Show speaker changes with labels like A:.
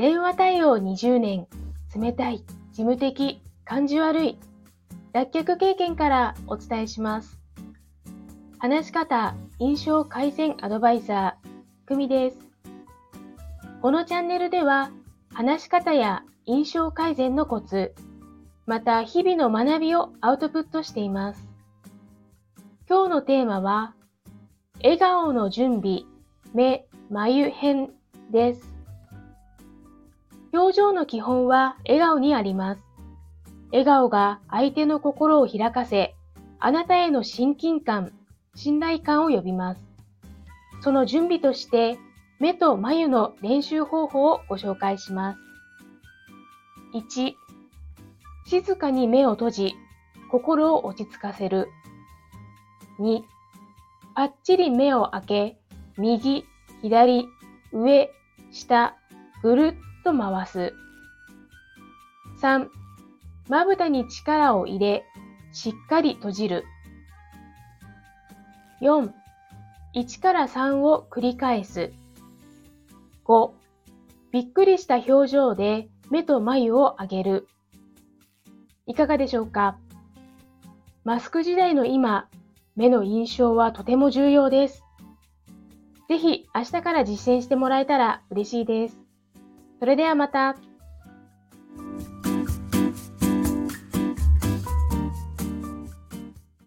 A: 電話対応20年、冷たい、事務的、感じ悪い、脱却経験からお伝えします。話し方、印象改善アドバイザー、久美です。このチャンネルでは、話し方や印象改善のコツ、また日々の学びをアウトプットしています。今日のテーマは、笑顔の準備、目、眉編です。表情の基本は笑顔にあります。笑顔が相手の心を開かせ、あなたへの親近感、信頼感を呼びます。その準備として、目と眉の練習方法をご紹介します。1、静かに目を閉じ、心を落ち着かせる。2、ぱっちり目を開け、右、左、上、下、ぐるっと回す。3、まぶたに力を入れ、しっかり閉じる。4、1から3を繰り返す。5、びっくりした表情で目と眉を上げる。いかがでしょうか？マスク時代の今、目の印象はとても重要です。ぜひ明日から実践してもらえたら嬉しいです。それではまた。